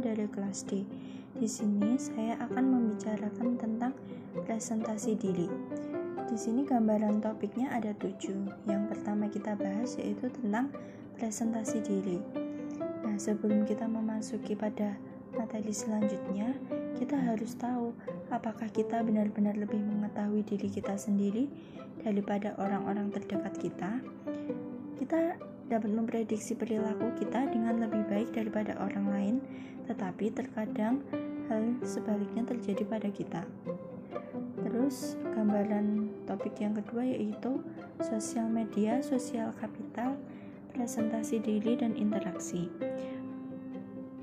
dari kelas D. Di sini saya akan membicarakan tentang presentasi diri. Di sini gambaran topiknya ada tujuh. Yang pertama kita bahas yaitu tentang presentasi diri. Nah, sebelum kita memasuki pada materi selanjutnya, kita harus tahu apakah kita benar-benar lebih mengetahui diri kita sendiri daripada orang-orang terdekat kita. Kita dapat memprediksi perilaku kita dengan lebih baik daripada orang lain, tetapi terkadang hal sebaliknya terjadi pada kita. Terus, gambaran topik yang kedua yaitu sosial media, sosial kapital, presentasi diri, dan interaksi.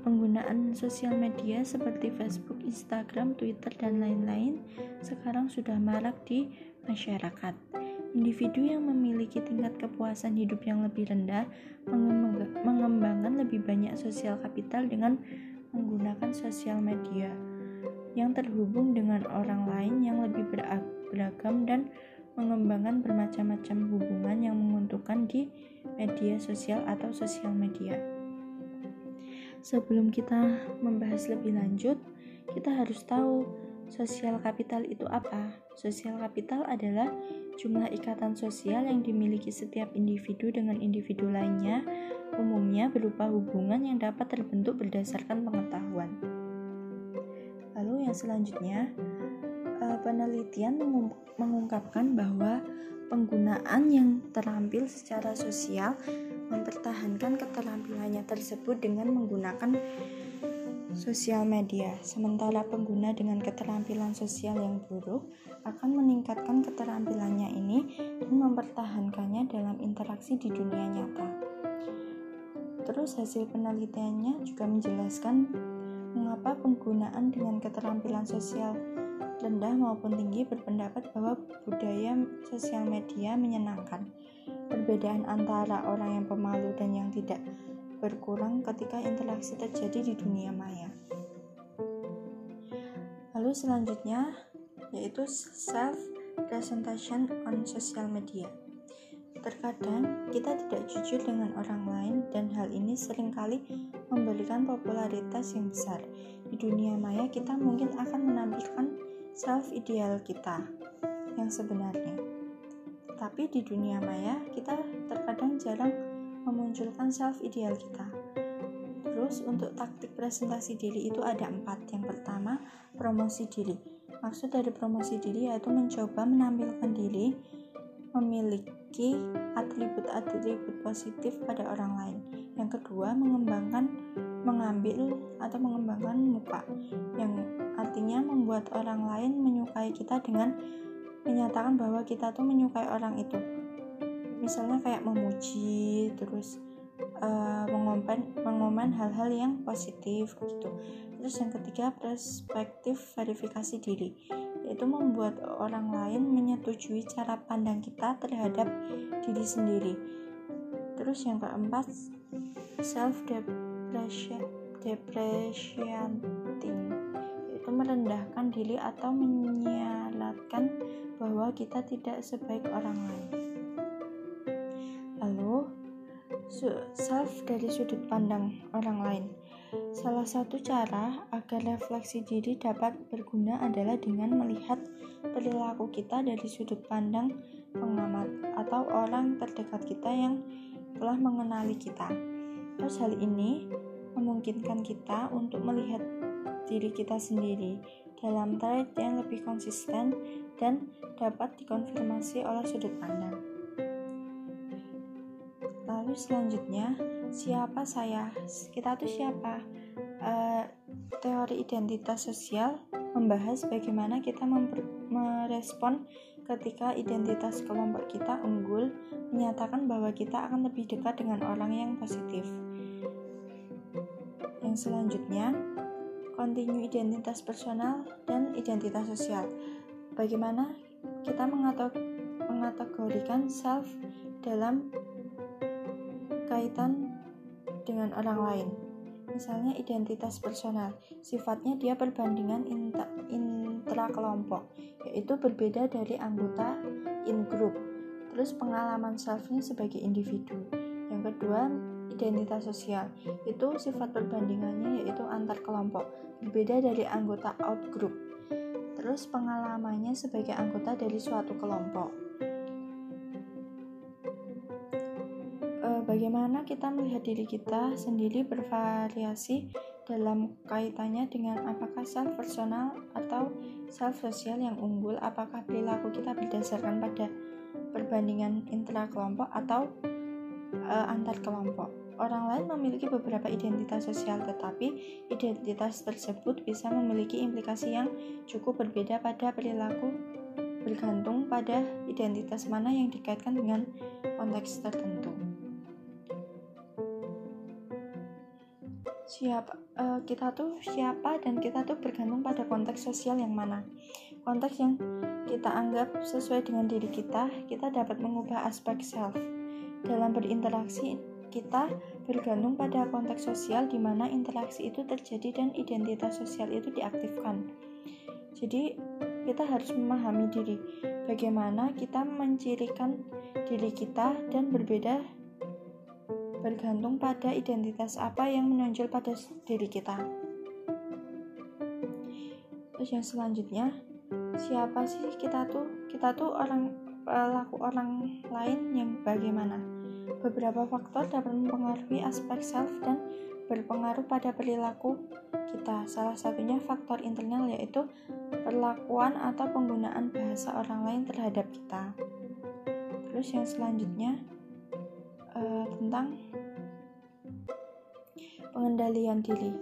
Penggunaan sosial media seperti Facebook, Instagram, Twitter, dan lain-lain sekarang sudah marak di masyarakat Individu yang memiliki tingkat kepuasan hidup yang lebih rendah mengembangkan lebih banyak sosial kapital dengan menggunakan sosial media yang terhubung dengan orang lain yang lebih beragam dan mengembangkan bermacam-macam hubungan yang menguntungkan di media sosial atau sosial media. Sebelum kita membahas lebih lanjut, kita harus tahu sosial kapital itu apa. Sosial kapital adalah Jumlah ikatan sosial yang dimiliki setiap individu dengan individu lainnya umumnya berupa hubungan yang dapat terbentuk berdasarkan pengetahuan. Lalu yang selanjutnya, eh, penelitian mengungkapkan bahwa penggunaan yang terampil secara sosial mempertahankan keterampilannya tersebut dengan menggunakan sosial media, sementara pengguna dengan keterampilan sosial yang buruk akan meningkatkan keterampilannya ini dan mempertahankannya dalam interaksi di dunia nyata. Terus hasil penelitiannya juga menjelaskan mengapa penggunaan dengan keterampilan sosial rendah maupun tinggi berpendapat bahwa budaya sosial media menyenangkan. Perbedaan antara orang yang pemalu dan yang tidak berkurang ketika interaksi terjadi di dunia maya. Lalu selanjutnya yaitu self presentation on social media. Terkadang kita tidak jujur dengan orang lain dan hal ini sering kali memberikan popularitas yang besar. Di dunia maya kita mungkin akan menampilkan self ideal kita yang sebenarnya. Tapi di dunia maya kita terkadang jarang memunculkan self ideal kita. Terus untuk taktik presentasi diri itu ada empat. Yang pertama, promosi diri. Maksud dari promosi diri yaitu mencoba menampilkan diri memiliki atribut-atribut positif pada orang lain. Yang kedua, mengembangkan mengambil atau mengembangkan muka yang artinya membuat orang lain menyukai kita dengan menyatakan bahwa kita tuh menyukai orang itu misalnya kayak memuji terus uh, mengomen mengomen hal-hal yang positif gitu. Terus yang ketiga perspektif verifikasi diri. Yaitu membuat orang lain menyetujui cara pandang kita terhadap diri sendiri. Terus yang keempat self depression depreciating yaitu merendahkan diri atau menyalatkan bahwa kita tidak sebaik orang lain self dari sudut pandang orang lain. Salah satu cara agar refleksi diri dapat berguna adalah dengan melihat perilaku kita dari sudut pandang pengamat atau orang terdekat kita yang telah mengenali kita. Terus hal ini memungkinkan kita untuk melihat diri kita sendiri dalam trait yang lebih konsisten dan dapat dikonfirmasi oleh sudut pandang. Lalu selanjutnya, siapa saya? Kita tuh siapa? Uh, teori identitas sosial membahas bagaimana kita merespon ketika identitas kelompok kita unggul, menyatakan bahwa kita akan lebih dekat dengan orang yang positif. Yang selanjutnya, kontinu identitas personal dan identitas sosial. Bagaimana kita mengategorikan self dalam kaitan dengan orang lain. Misalnya identitas personal, sifatnya dia perbandingan intra kelompok, yaitu berbeda dari anggota in group. Terus pengalaman selfnya sebagai individu. Yang kedua, identitas sosial. Itu sifat perbandingannya yaitu antar kelompok, berbeda dari anggota outgroup. Terus pengalamannya sebagai anggota dari suatu kelompok. Bagaimana kita melihat diri kita sendiri bervariasi dalam kaitannya dengan apakah self personal atau self sosial yang unggul, apakah perilaku kita berdasarkan pada perbandingan intra kelompok atau uh, antar kelompok. Orang lain memiliki beberapa identitas sosial, tetapi identitas tersebut bisa memiliki implikasi yang cukup berbeda pada perilaku bergantung pada identitas mana yang dikaitkan dengan konteks tertentu. Siapa uh, kita tuh siapa dan kita tuh bergantung pada konteks sosial yang mana. Konteks yang kita anggap sesuai dengan diri kita kita dapat mengubah aspek self. Dalam berinteraksi kita bergantung pada konteks sosial di mana interaksi itu terjadi dan identitas sosial itu diaktifkan. Jadi kita harus memahami diri. Bagaimana kita mencirikan diri kita dan berbeda bergantung pada identitas apa yang menonjol pada diri kita. Terus yang selanjutnya, siapa sih kita tuh? Kita tuh orang pelaku orang lain yang bagaimana? Beberapa faktor dapat mempengaruhi aspek self dan berpengaruh pada perilaku kita. Salah satunya faktor internal yaitu perlakuan atau penggunaan bahasa orang lain terhadap kita. Terus yang selanjutnya, uh, tentang pengendalian diri.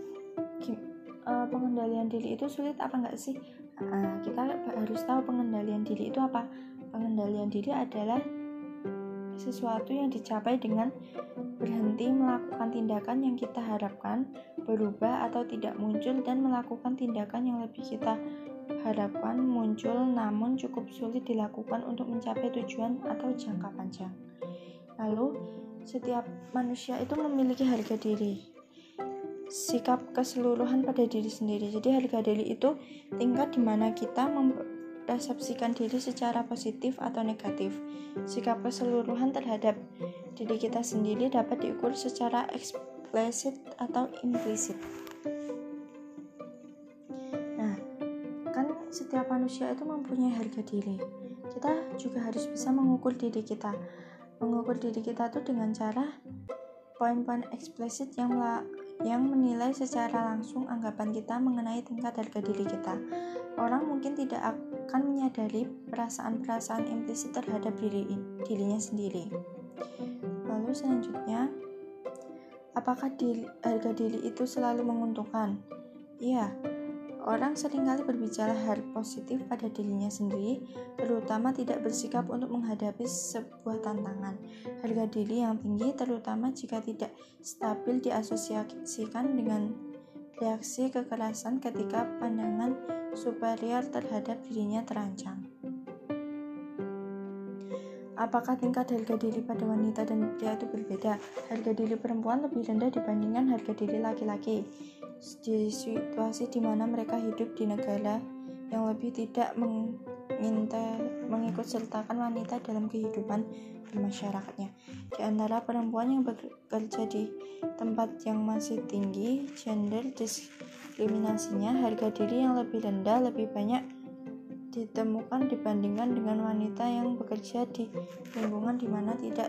Uh, pengendalian diri itu sulit apa enggak sih? Uh, kita harus tahu pengendalian diri itu apa. Pengendalian diri adalah sesuatu yang dicapai dengan berhenti melakukan tindakan yang kita harapkan berubah atau tidak muncul dan melakukan tindakan yang lebih kita harapkan muncul namun cukup sulit dilakukan untuk mencapai tujuan atau jangka panjang. Lalu, setiap manusia itu memiliki harga diri. Sikap keseluruhan pada diri sendiri. Jadi harga diri itu tingkat di mana kita mempersepsikan diri secara positif atau negatif. Sikap keseluruhan terhadap diri kita sendiri dapat diukur secara eksplisit atau implisit. Nah, kan setiap manusia itu mempunyai harga diri. Kita juga harus bisa mengukur diri kita mengukur diri kita tuh dengan cara poin-poin eksplisit yang yang menilai secara langsung anggapan kita mengenai tingkat harga diri kita. Orang mungkin tidak akan menyadari perasaan-perasaan implisit terhadap diri dirinya sendiri. Lalu selanjutnya, apakah diri, harga diri itu selalu menguntungkan? Iya, Orang sering kali berbicara hal positif pada dirinya sendiri, terutama tidak bersikap untuk menghadapi sebuah tantangan. Harga diri yang tinggi, terutama jika tidak stabil, diasosiasikan dengan reaksi kekerasan ketika pandangan superior terhadap dirinya terancam. Apakah tingkat harga diri pada wanita dan pria itu berbeda? Harga diri perempuan lebih rendah dibandingkan harga diri laki-laki di situasi di mana mereka hidup di negara yang lebih tidak menginter, mengikut sertakan wanita dalam kehidupan bermasyarakatnya. Di antara perempuan yang bekerja di tempat yang masih tinggi, gender diskriminasinya, harga diri yang lebih rendah lebih banyak ditemukan dibandingkan dengan wanita yang bekerja di lingkungan di mana tidak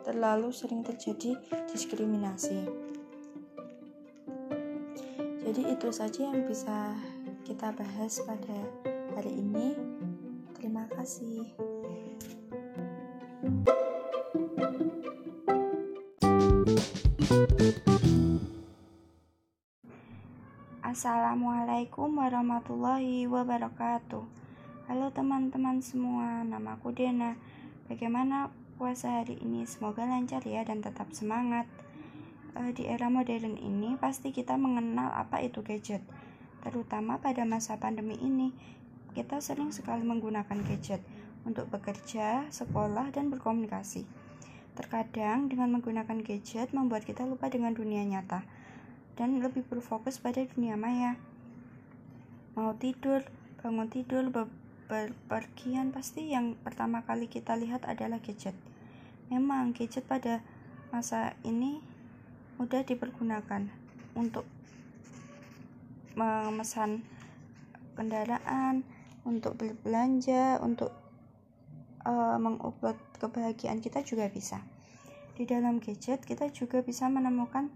terlalu sering terjadi diskriminasi. Jadi itu saja yang bisa kita bahas pada hari ini. Terima kasih. Assalamualaikum warahmatullahi wabarakatuh. Halo teman-teman semua, namaku Dena. Bagaimana puasa hari ini? Semoga lancar ya dan tetap semangat uh, di era modern ini pasti kita mengenal apa itu gadget. Terutama pada masa pandemi ini, kita sering sekali menggunakan gadget untuk bekerja, sekolah, dan berkomunikasi. Terkadang dengan menggunakan gadget membuat kita lupa dengan dunia nyata dan lebih berfokus pada dunia maya. Mau tidur, bangun tidur, bepergian pasti yang pertama kali kita lihat adalah gadget. Memang gadget pada masa ini mudah dipergunakan untuk memesan kendaraan, untuk belanja, untuk uh, mengupload kebahagiaan kita juga bisa. Di dalam gadget kita juga bisa menemukan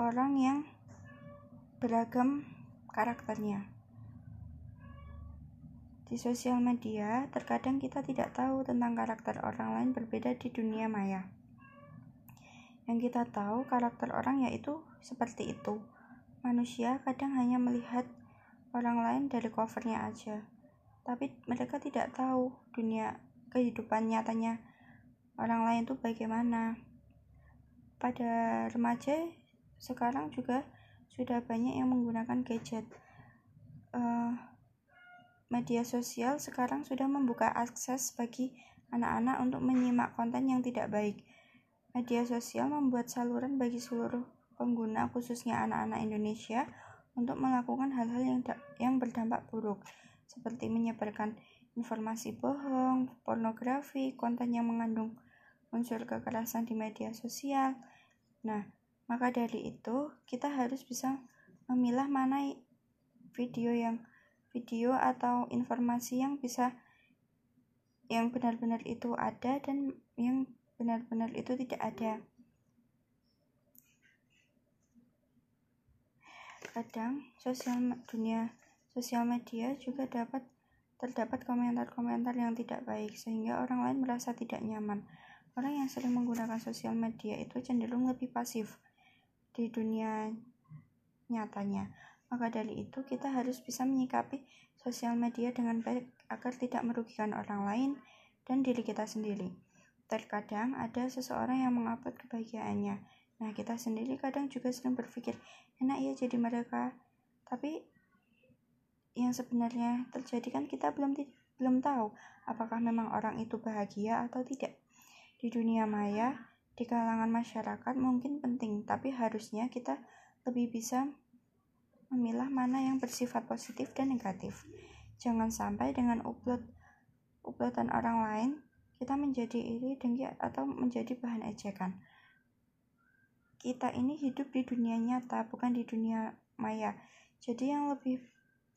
orang yang beragam karakternya. Di sosial media, terkadang kita tidak tahu tentang karakter orang lain berbeda di dunia maya. Yang kita tahu karakter orang yaitu seperti itu. Manusia kadang hanya melihat orang lain dari covernya aja, tapi mereka tidak tahu dunia kehidupan nyatanya orang lain itu bagaimana. Pada remaja sekarang juga sudah banyak yang menggunakan gadget. Uh, media sosial sekarang sudah membuka akses bagi anak-anak untuk menyimak konten yang tidak baik. Media sosial membuat saluran bagi seluruh pengguna, khususnya anak-anak Indonesia, untuk melakukan hal-hal yang yang berdampak buruk, seperti menyebarkan informasi bohong, pornografi, konten yang mengandung unsur kekerasan di media sosial. Nah, maka dari itu kita harus bisa memilah mana video yang video atau informasi yang bisa yang benar-benar itu ada dan yang benar-benar itu tidak ada. Kadang sosial dunia sosial media juga dapat terdapat komentar-komentar yang tidak baik sehingga orang lain merasa tidak nyaman. Orang yang sering menggunakan sosial media itu cenderung lebih pasif di dunia nyatanya. Maka dari itu, kita harus bisa menyikapi sosial media dengan baik agar tidak merugikan orang lain dan diri kita sendiri. Terkadang ada seseorang yang mengupload kebahagiaannya. Nah, kita sendiri kadang juga sering berpikir, enak ya jadi mereka. Tapi yang sebenarnya terjadi kan kita belum belum tahu apakah memang orang itu bahagia atau tidak. Di dunia maya, di kalangan masyarakat mungkin penting, tapi harusnya kita lebih bisa memilah mana yang bersifat positif dan negatif. Jangan sampai dengan upload uploadan orang lain kita menjadi iri, dengki atau menjadi bahan ejekan. Kita ini hidup di dunia nyata, bukan di dunia maya. Jadi yang lebih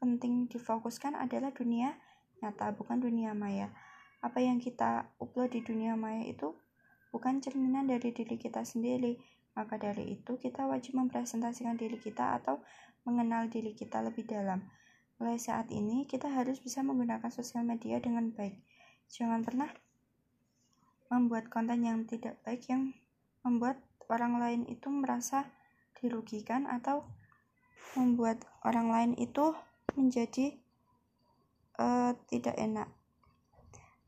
penting difokuskan adalah dunia nyata, bukan dunia maya. Apa yang kita upload di dunia maya itu bukan cerminan dari diri kita sendiri. Maka dari itu, kita wajib mempresentasikan diri kita atau mengenal diri kita lebih dalam. Mulai saat ini, kita harus bisa menggunakan sosial media dengan baik. Jangan pernah membuat konten yang tidak baik yang membuat orang lain itu merasa dirugikan atau membuat orang lain itu menjadi uh, tidak enak.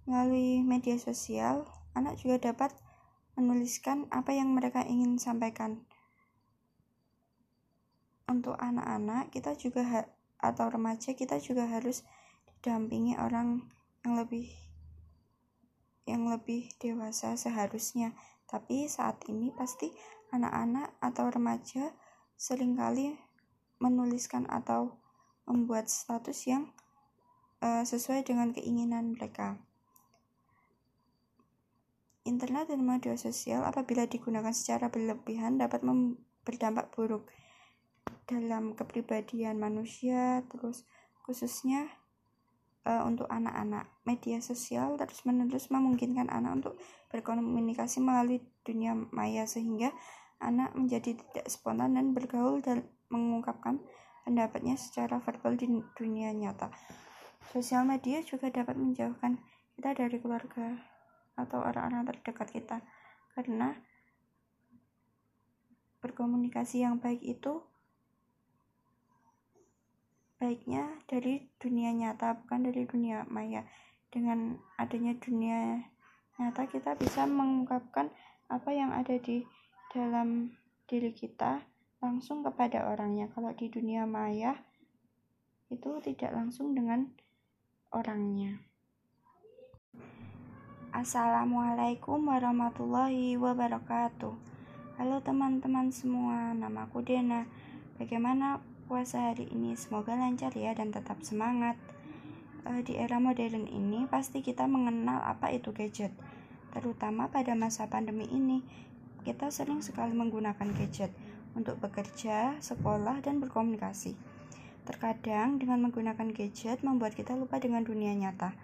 Melalui media sosial, anak juga dapat menuliskan apa yang mereka ingin sampaikan untuk anak-anak kita juga atau remaja kita juga harus didampingi orang yang lebih yang lebih dewasa seharusnya tapi saat ini pasti anak-anak atau remaja sering kali menuliskan atau membuat status yang uh, sesuai dengan keinginan mereka. Internet dan media sosial apabila digunakan secara berlebihan dapat berdampak buruk dalam kepribadian manusia terus khususnya uh, untuk anak-anak. Media sosial terus menerus memungkinkan anak untuk berkomunikasi melalui dunia maya sehingga anak menjadi tidak spontan dan bergaul dan mengungkapkan pendapatnya secara verbal di dunia nyata. Sosial media juga dapat menjauhkan kita dari keluarga atau orang-orang terdekat kita. Karena berkomunikasi yang baik itu baiknya dari dunia nyata bukan dari dunia maya. Dengan adanya dunia nyata kita bisa mengungkapkan apa yang ada di dalam diri kita langsung kepada orangnya. Kalau di dunia maya itu tidak langsung dengan orangnya Assalamualaikum warahmatullahi wabarakatuh Halo teman-teman semua, namaku Dena Bagaimana puasa hari ini. Semoga lancar ya dan tetap semangat. Uh, di era modern ini pasti kita mengenal apa itu gadget. terutama pada masa pandemi ini. Kita sering sekali menggunakan gadget untuk bekerja, sekolah, dan berkomunikasi. Terkadang dengan menggunakan gadget membuat kita lupa dengan dunia nyata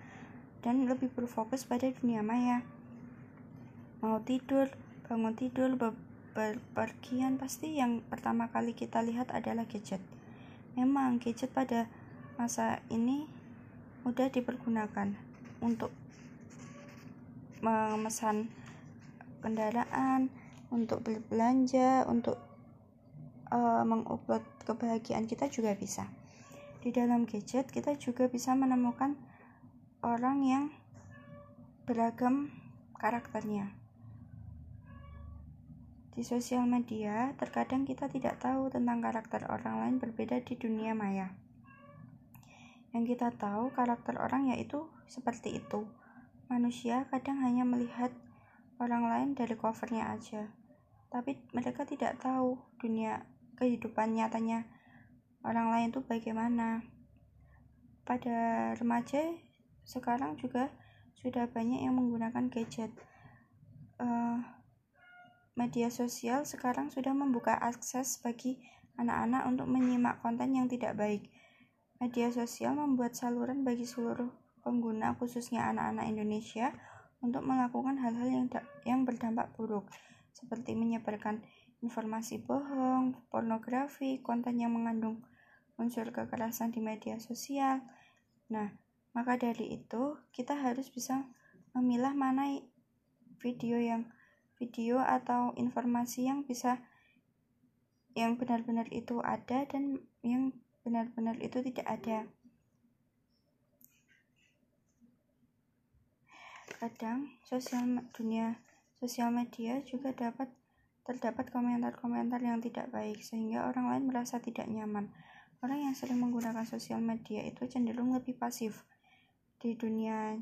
dan lebih berfokus pada dunia maya. Mau tidur, bangun tidur, berpergian pasti yang pertama kali kita lihat adalah gadget. Memang gadget pada masa ini mudah dipergunakan untuk memesan kendaraan, untuk belanja, untuk uh, mengupload kebahagiaan kita juga bisa. Di dalam gadget kita juga bisa menemukan orang yang beragam karakternya. Di sosial media, terkadang kita tidak tahu tentang karakter orang lain berbeda di dunia maya. Yang kita tahu, karakter orang yaitu seperti itu. Manusia kadang hanya melihat orang lain dari covernya aja, tapi mereka tidak tahu dunia kehidupan nyatanya orang lain itu bagaimana. Pada remaja sekarang juga sudah banyak yang menggunakan gadget. Uh, media sosial sekarang sudah membuka akses bagi anak-anak untuk menyimak konten yang tidak baik. Media sosial membuat saluran bagi seluruh pengguna, khususnya anak-anak Indonesia, untuk melakukan hal-hal yang yang berdampak buruk, seperti menyebarkan informasi bohong, pornografi, konten yang mengandung unsur kekerasan di media sosial. Nah, maka dari itu kita harus bisa memilah mana video yang video atau informasi yang bisa yang benar-benar itu ada dan yang benar-benar itu tidak ada. Kadang sosial dunia sosial media juga dapat terdapat komentar-komentar yang tidak baik sehingga orang lain merasa tidak nyaman. Orang yang sering menggunakan sosial media itu cenderung lebih pasif di dunia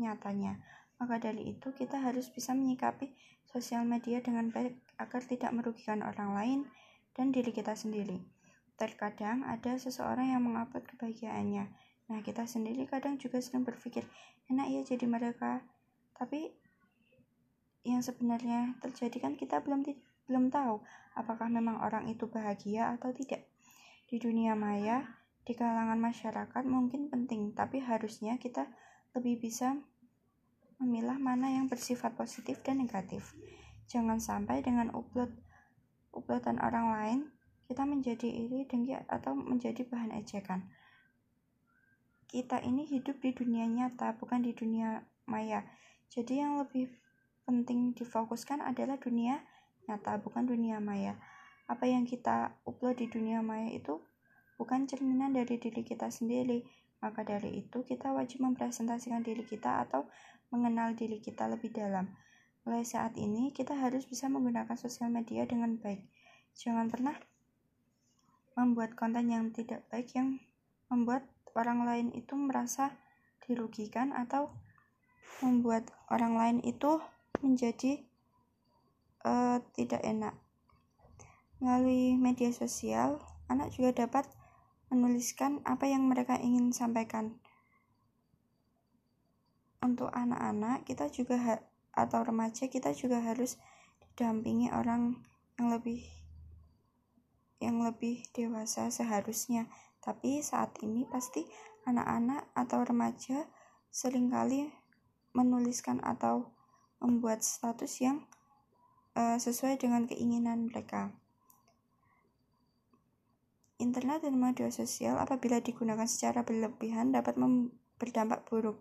nyatanya. Maka dari itu kita harus bisa menyikapi sosial media dengan baik agar tidak merugikan orang lain dan diri kita sendiri. Terkadang ada seseorang yang mengupload kebahagiaannya. Nah, kita sendiri kadang juga sering berpikir, enak ya jadi mereka. Tapi yang sebenarnya terjadi kan kita belum belum tahu apakah memang orang itu bahagia atau tidak. Di dunia maya, di kalangan masyarakat mungkin penting, tapi harusnya kita lebih bisa memilah mana yang bersifat positif dan negatif. Jangan sampai dengan upload uploadan orang lain kita menjadi iri, dengki atau menjadi bahan ejekan. Kita ini hidup di dunia nyata, bukan di dunia maya. Jadi yang lebih penting difokuskan adalah dunia nyata, bukan dunia maya. Apa yang kita upload di dunia maya itu bukan cerminan dari diri kita sendiri. Maka dari itu, kita wajib mempresentasikan diri kita atau mengenal diri kita lebih dalam. Mulai saat ini, kita harus bisa menggunakan sosial media dengan baik. Jangan pernah membuat konten yang tidak baik yang membuat orang lain itu merasa dirugikan atau membuat orang lain itu menjadi uh, tidak enak. Melalui media sosial, anak juga dapat menuliskan apa yang mereka ingin sampaikan. Untuk anak-anak, kita juga atau remaja kita juga harus didampingi orang yang lebih yang lebih dewasa seharusnya. Tapi saat ini pasti anak-anak atau remaja sering kali menuliskan atau membuat status yang uh, sesuai dengan keinginan mereka. Internet dan media sosial apabila digunakan secara berlebihan dapat berdampak buruk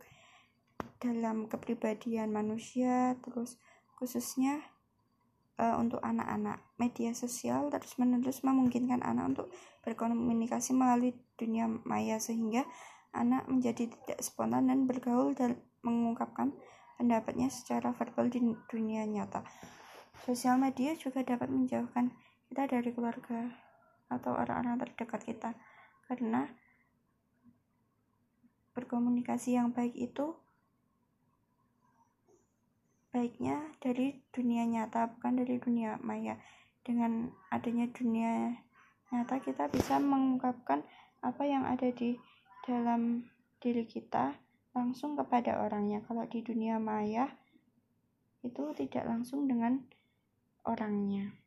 dalam kepribadian manusia, terus khususnya uh, untuk anak-anak. Media sosial terus-menerus memungkinkan anak untuk berkomunikasi melalui dunia maya sehingga anak menjadi tidak spontan dan bergaul dan mengungkapkan pendapatnya secara verbal di dunia nyata. Sosial media juga dapat menjauhkan kita dari keluarga atau orang-orang terdekat kita. Karena berkomunikasi yang baik itu baiknya dari dunia nyata bukan dari dunia maya. Dengan adanya dunia nyata kita bisa mengungkapkan apa yang ada di dalam diri kita langsung kepada orangnya. Kalau di dunia maya, itu tidak langsung dengan orangnya